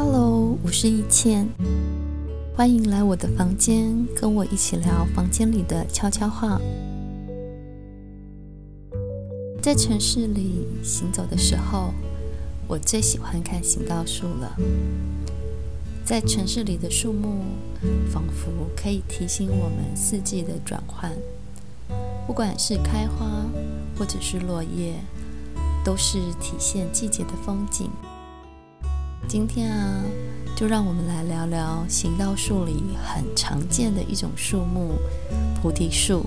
Hello，我是易倩，欢迎来我的房间，跟我一起聊房间里的悄悄话。在城市里行走的时候，我最喜欢看行道树了。在城市里的树木，仿佛可以提醒我们四季的转换，不管是开花或者是落叶，都是体现季节的风景。今天啊，就让我们来聊聊行道树里很常见的一种树木——菩提树。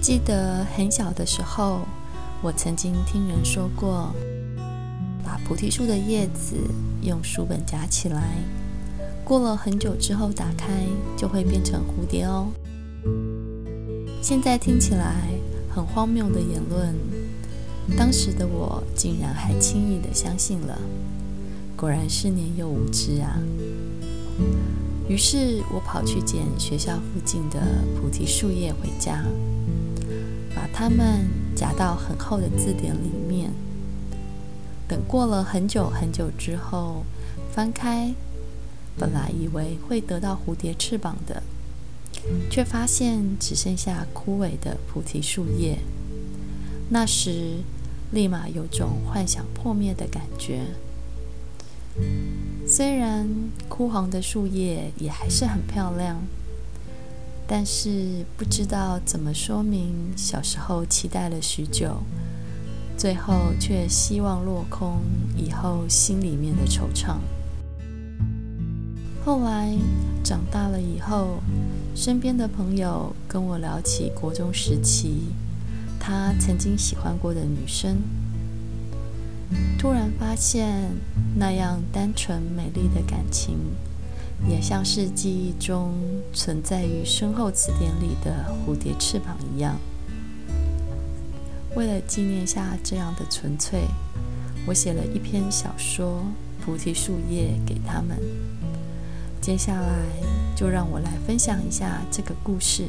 记得很小的时候，我曾经听人说过，把菩提树的叶子用书本夹起来，过了很久之后打开，就会变成蝴蝶哦。现在听起来很荒谬的言论。当时的我竟然还轻易地相信了，果然是年幼无知啊！于是我跑去捡学校附近的菩提树叶回家，把它们夹到很厚的字典里面。等过了很久很久之后，翻开，本来以为会得到蝴蝶翅膀的，却发现只剩下枯萎的菩提树叶。那时，立马有种幻想破灭的感觉。虽然枯黄的树叶也还是很漂亮，但是不知道怎么说明小时候期待了许久，最后却希望落空，以后心里面的惆怅。后来长大了以后，身边的朋友跟我聊起国中时期。他曾经喜欢过的女生，突然发现那样单纯美丽的感情，也像是记忆中存在于身后词典里的蝴蝶翅膀一样。为了纪念下这样的纯粹，我写了一篇小说《菩提树叶》给他们。接下来就让我来分享一下这个故事。